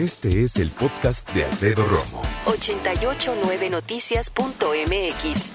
Este es el podcast de Alfredo Romo. 889noticias.mx.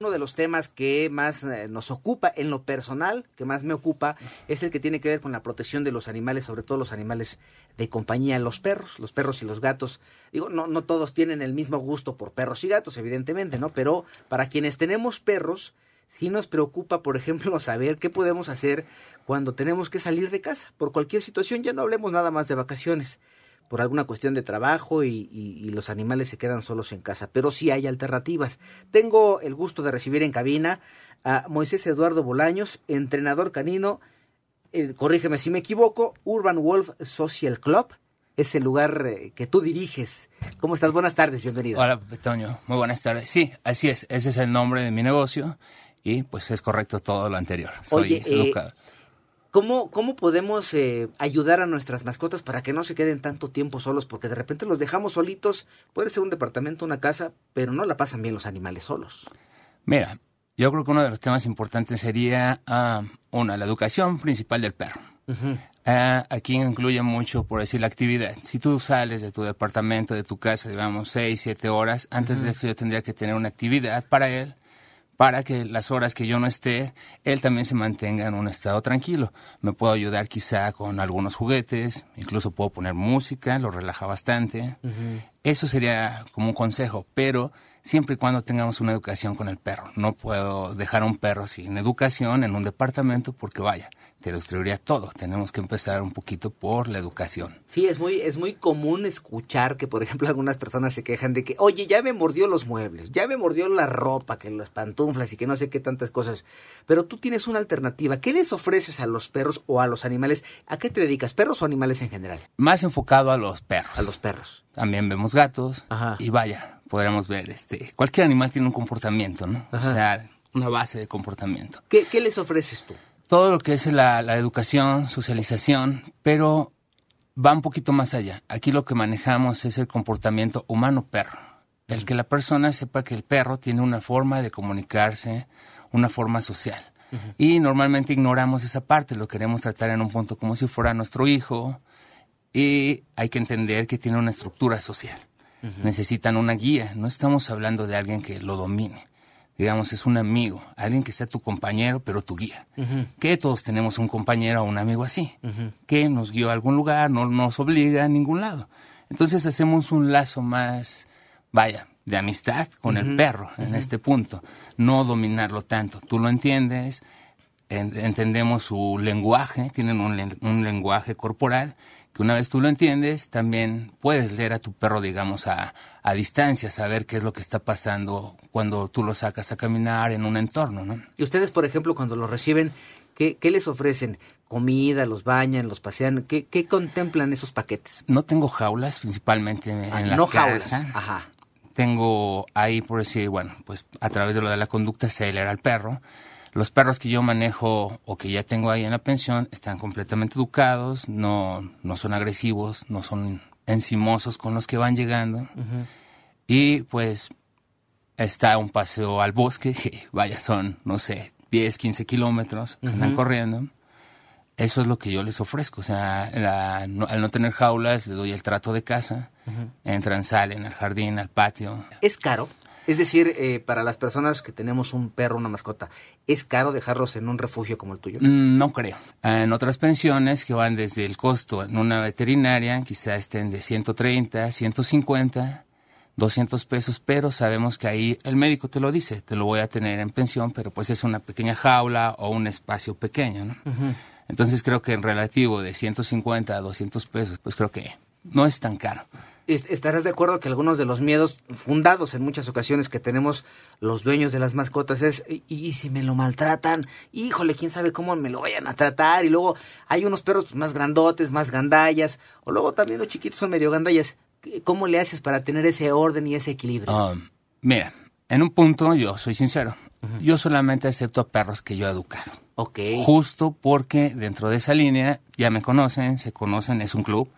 Uno de los temas que más eh, nos ocupa en lo personal, que más me ocupa, es el que tiene que ver con la protección de los animales, sobre todo los animales de compañía, los perros, los perros y los gatos. Digo, no, no todos tienen el mismo gusto por perros y gatos, evidentemente, ¿no? Pero para quienes tenemos perros, sí nos preocupa, por ejemplo, saber qué podemos hacer cuando tenemos que salir de casa, por cualquier situación, ya no hablemos nada más de vacaciones por alguna cuestión de trabajo y, los animales se quedan solos en casa, pero sí hay alternativas. Tengo el gusto de recibir en cabina a Moisés Eduardo Bolaños, entrenador canino, eh, corrígeme si me equivoco, Urban Wolf Social Club, es el lugar eh, que tú diriges. ¿Cómo estás? Buenas tardes, bienvenido. Hola, Toño, muy buenas tardes. Sí, así es, ese es el nombre de mi negocio y pues es correcto todo lo anterior. Soy Oye. Eh, ¿Cómo, ¿Cómo podemos eh, ayudar a nuestras mascotas para que no se queden tanto tiempo solos? Porque de repente los dejamos solitos, puede ser un departamento, una casa, pero no la pasan bien los animales solos. Mira, yo creo que uno de los temas importantes sería, uh, una, la educación principal del perro. Uh -huh. uh, aquí incluye mucho, por decir, la actividad. Si tú sales de tu departamento, de tu casa, digamos, seis, siete horas, antes -huh. de esto yo tendría que tener una actividad para él para que las horas que yo no esté, él también se mantenga en un estado tranquilo. Me puedo ayudar quizá con algunos juguetes, incluso puedo poner música, lo relaja bastante. Uh -huh. Eso sería como un consejo, pero siempre y cuando tengamos una educación con el perro. No puedo dejar a un perro sin educación en un departamento porque vaya, te destruiría todo. Tenemos que empezar un poquito por la educación. Sí, es muy, es muy común escuchar que, por ejemplo, algunas personas se quejan de que, oye, ya me mordió los muebles, ya me mordió la ropa, que las pantuflas y que no sé qué tantas cosas. Pero tú tienes una alternativa. ¿Qué les ofreces a los perros o a los animales? ¿A qué te dedicas, perros o animales en general? Más enfocado a los perros. A los perros. También vemos gatos. Ajá. Y vaya, podríamos ver, este, cualquier animal tiene un comportamiento, ¿no? Ajá. O sea, una base de comportamiento. ¿Qué, qué les ofreces tú? Todo lo que es la, la, educación, socialización, pero va un poquito más allá. Aquí lo que manejamos es el comportamiento humano-perro. El que la persona sepa que el perro tiene una forma de comunicarse, una forma social. Uh -huh. Y normalmente ignoramos esa parte, lo queremos tratar en un punto como si fuera nuestro hijo. Y hay que entender que tiene una estructura social. Uh -huh. Necesitan una guía. No estamos hablando de alguien que lo domine. Digamos, es un amigo, alguien que sea tu compañero, pero tu guía. Uh -huh. Que todos tenemos un compañero o un amigo así, uh -huh. que nos guió a algún lugar, no nos obliga a ningún lado. Entonces hacemos un lazo más, vaya, de amistad con el perro en este punto. No dominarlo tanto. Tú lo entiendes, entendemos su lenguaje, tienen un, un, lenguaje corporal, que una vez tú lo entiendes, también puedes leer a tu perro, digamos, a, a distancia, saber qué es lo que está pasando cuando tú lo sacas a caminar en un entorno, ¿no? Y ustedes, por ejemplo, cuando lo reciben, ¿qué, qué les ofrecen? ¿Comida, los bañan, los pasean? ¿Qué, qué contemplan esos paquetes? No tengo jaulas, principalmente en ah, la no casa. jaulas, ajá. Tengo ahí, por decir, bueno, pues a través de lo de la conducta Sailor al perro, los perros que yo manejo o que ya tengo ahí en la pensión están completamente educados, no, no son agresivos, no son encimosos con los que van llegando. Uh -huh. Y pues está un paseo al bosque, que vaya, son, no sé, 10, 15 kilómetros, uh -huh. andan corriendo. Eso es lo que yo les ofrezco. O sea, la, no, al no tener jaulas, les doy el trato de casa. Uh -huh. Entran, salen al jardín, al patio. ¿Es caro? Es decir, eh, para las personas que tenemos un perro, una mascota, ¿es caro dejarlos en un refugio como el tuyo? Mm, no creo. En otras pensiones que van desde el costo en una veterinaria, quizá estén de 130, 150, 200 pesos, pero sabemos que ahí el médico te lo dice, te lo voy a tener en pensión, pero pues es una pequeña jaula o un espacio pequeño, ¿no? Uh -huh. Entonces creo que en relativo de 150 a 200 pesos, pues creo que no es tan caro estarás de acuerdo que algunos de los miedos fundados en muchas ocasiones que tenemos los dueños de las mascotas es, ¿y, y si me lo maltratan? Híjole, quién sabe cómo me lo vayan a tratar. Y luego hay unos perros más grandotes, más gandallas, o luego también los chiquitos son medio gandallas. ¿Cómo le haces para tener ese orden y ese equilibrio? Um, mira, en un punto yo soy sincero. Uh -huh. Yo solamente acepto a perros que yo he educado. Ok. Justo porque dentro de esa línea ya me conocen, se conocen, es un club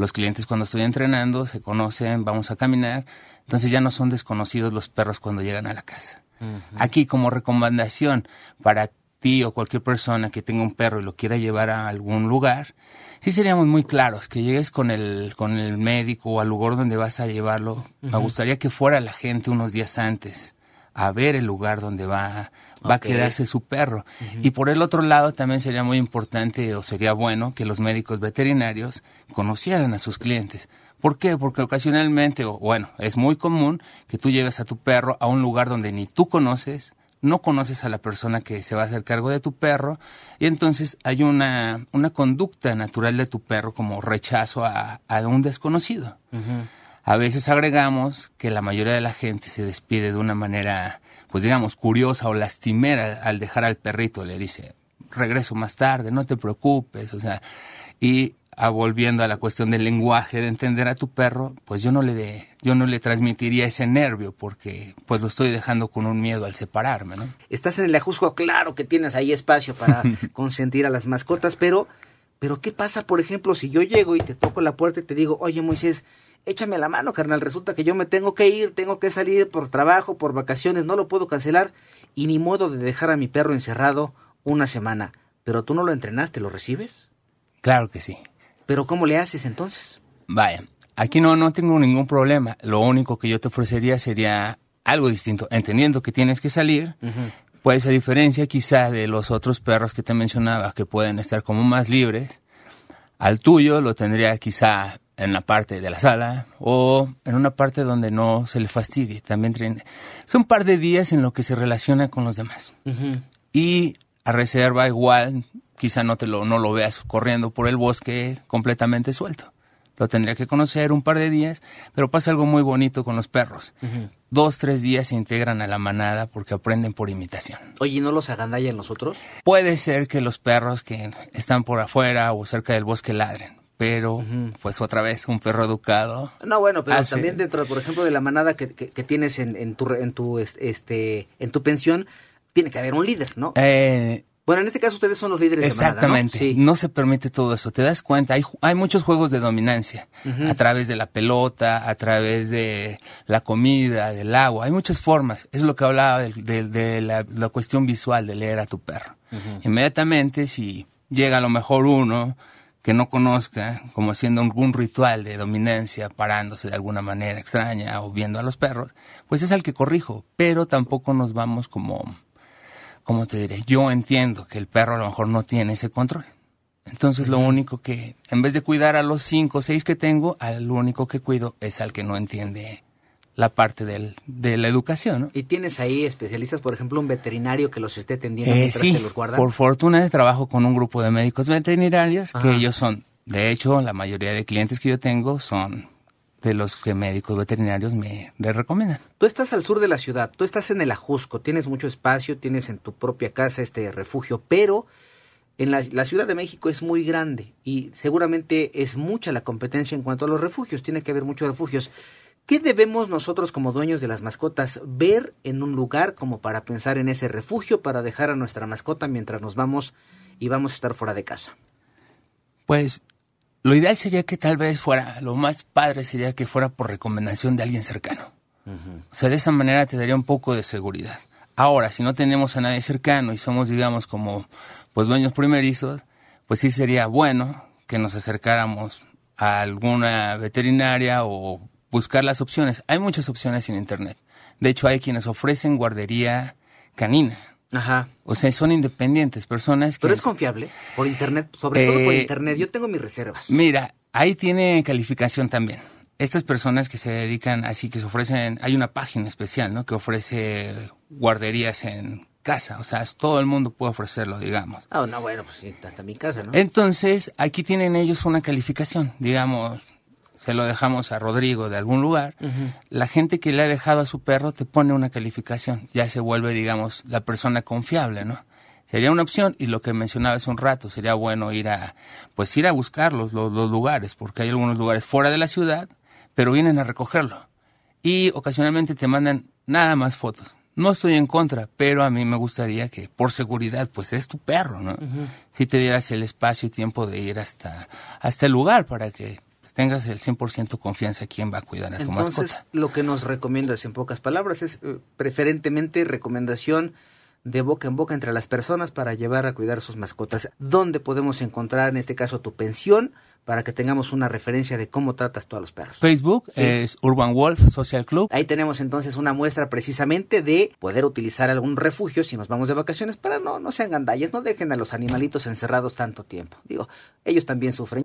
los clientes cuando estoy entrenando se conocen, vamos a caminar, entonces ya no son desconocidos los perros cuando llegan a la casa. Uh -huh. Aquí como recomendación para ti o cualquier persona que tenga un perro y lo quiera llevar a algún lugar, sí seríamos muy claros, que llegues con el, con el médico o al lugar donde vas a llevarlo. Me gustaría que fuera la gente unos días antes a ver el lugar donde va, va a quedarse su perro. Y por el otro lado también sería muy importante o sería bueno que los médicos veterinarios conocieran a sus clientes. ¿Por qué? Porque ocasionalmente, o bueno, es muy común que tú lleves a tu perro a un lugar donde ni tú conoces, no conoces a la persona que se va a hacer cargo de tu perro y entonces hay una, una conducta natural de tu perro como rechazo a, a un desconocido. A veces agregamos que la mayoría de la gente se despide de una manera, pues digamos, curiosa o lastimera al dejar al perrito. Le dice, regreso más tarde, no te preocupes, o sea, y a, volviendo a la cuestión del lenguaje, de entender a tu perro, pues yo no le de, yo no le transmitiría ese nervio porque pues lo estoy dejando con un miedo al separarme, ¿no? Estás en el ajusco, claro que tienes ahí espacio para consentir a las mascotas, pero pero ¿qué pasa, por ejemplo, si yo llego y te toco la puerta y te digo, "Oye, Moisés, échame la mano, carnal, resulta que yo me tengo que ir, tengo que salir por trabajo, por vacaciones, no lo puedo cancelar y ni modo de dejar a mi perro encerrado una semana. Pero tú no lo entrenaste, ¿lo recibes? Claro que sí. Pero ¿cómo le haces entonces? Vaya, aquí no, no tengo ningún problema. Lo único que yo te ofrecería sería algo distinto, entendiendo que tienes que salir. Pues a diferencia quizá de los otros perros que te mencionaba, que pueden estar como más libres, al tuyo lo tendría quizá en la parte de la sala o en una parte donde no se le fastidie. También son un par de días en lo que se relaciona con los demás. Y a reserva igual, quizá no te lo no lo veas corriendo por el bosque completamente suelto. Lo tendría que conocer un par de días, pero pasa algo muy bonito con los perros. Dos, tres días se integran a la manada porque aprenden por imitación. Oye, ¿no los agandallan los otros? Puede ser que los perros que están por afuera o cerca del bosque ladren, pero pues otra vez un perro educado. No, bueno, pero también dentro, por ejemplo, de la manada que, que, tienes en, en, tu en tu este en tu pensión tiene que haber un líder, ¿no? Eh, bueno, en este caso ustedes son los líderes Exactamente. de manada, ¿no? ¿no? se permite todo eso. Te das cuenta, hay, hay muchos juegos de dominancia a través de la pelota, a través de la comida, del agua. Hay muchas formas. Es lo que hablaba de, de, la, la, cuestión visual de leer a tu perro. Inmediatamente, si llega a lo mejor uno que no conozca, como haciendo algún ritual de dominancia, parándose de alguna manera extraña o viendo a los perros, pues es al que corrijo, pero tampoco nos vamos como, como te diré, yo entiendo que el perro a lo mejor no tiene ese control. Entonces lo único que, en vez de cuidar a los cinco o seis que tengo, al único que cuido es al que no entiende la parte del, de la educación. ¿no? ¿Y tienes ahí especialistas, por ejemplo, un veterinario que los esté atendiendo eh, mientras sí, te los guarda? por fortuna trabajo con un grupo de médicos veterinarios Ajá. que ellos son, de hecho, la mayoría de clientes que yo tengo son de los que médicos veterinarios me, me recomiendan. Tú estás al sur de la ciudad, tú estás en el Ajusco, tienes mucho espacio, tienes en tu propia casa este refugio, pero en la, la, Ciudad de México es muy grande y seguramente es mucha la competencia en cuanto a los refugios, tiene que haber muchos refugios. ¿Qué debemos nosotros como dueños de las mascotas ver en un lugar como para pensar en ese refugio para dejar a nuestra mascota mientras nos vamos y vamos a estar fuera de casa? Pues lo ideal sería que tal vez fuera, lo más padre sería que fuera por recomendación de alguien cercano. Uh -huh. O sea, de esa manera te daría un poco de seguridad. Ahora, si no tenemos a nadie cercano y somos, digamos, como pues dueños primerizos, pues sí sería bueno que nos acercáramos a alguna veterinaria o buscar las opciones. Hay muchas opciones en Internet. De hecho, hay quienes ofrecen guardería canina. Ajá. O sea, son independientes, personas que... Pero es confiable, por Internet, sobre eh, todo por Internet. Yo tengo mis reservas. Mira, ahí tiene calificación también. Estas personas que se dedican así, que se ofrecen, hay una página especial, ¿no? Que ofrece guarderías en casa, o sea, todo el mundo puede ofrecerlo, digamos. Ah, no, bueno, pues sí, hasta mi casa, ¿no? Entonces, aquí tienen ellos una calificación, digamos, se lo dejamos a Rodrigo de algún lugar, uh -huh. la gente que le ha dejado a su perro te pone una calificación, ya se vuelve, digamos, la persona confiable, ¿no? Sería una opción y lo que mencionaba hace un rato, sería bueno ir a, pues ir a buscarlos, los, los lugares, porque hay algunos lugares fuera de la ciudad, pero vienen a recogerlo. Y ocasionalmente te mandan nada más fotos. No estoy en contra, pero a mí me gustaría que, por seguridad, pues es tu perro, ¿no? Uh -huh. Si te dieras el espacio y tiempo de ir hasta, hasta el lugar para que tengas el 100% confianza quién va a cuidar a tu mascota. Lo que nos recomiendas en pocas palabras es eh, preferentemente recomendación de boca en boca entre las personas para llevar a cuidar sus mascotas. ¿Dónde podemos encontrar en este caso tu pensión? para que tengamos una referencia de cómo tratas tú a los perros. Facebook es Urban Wolf Social Club. Ahí tenemos entonces una muestra precisamente de poder utilizar algún refugio si nos vamos de vacaciones para no, no sean gandallas, no dejen a los animalitos encerrados tanto tiempo. Digo, ellos también sufren.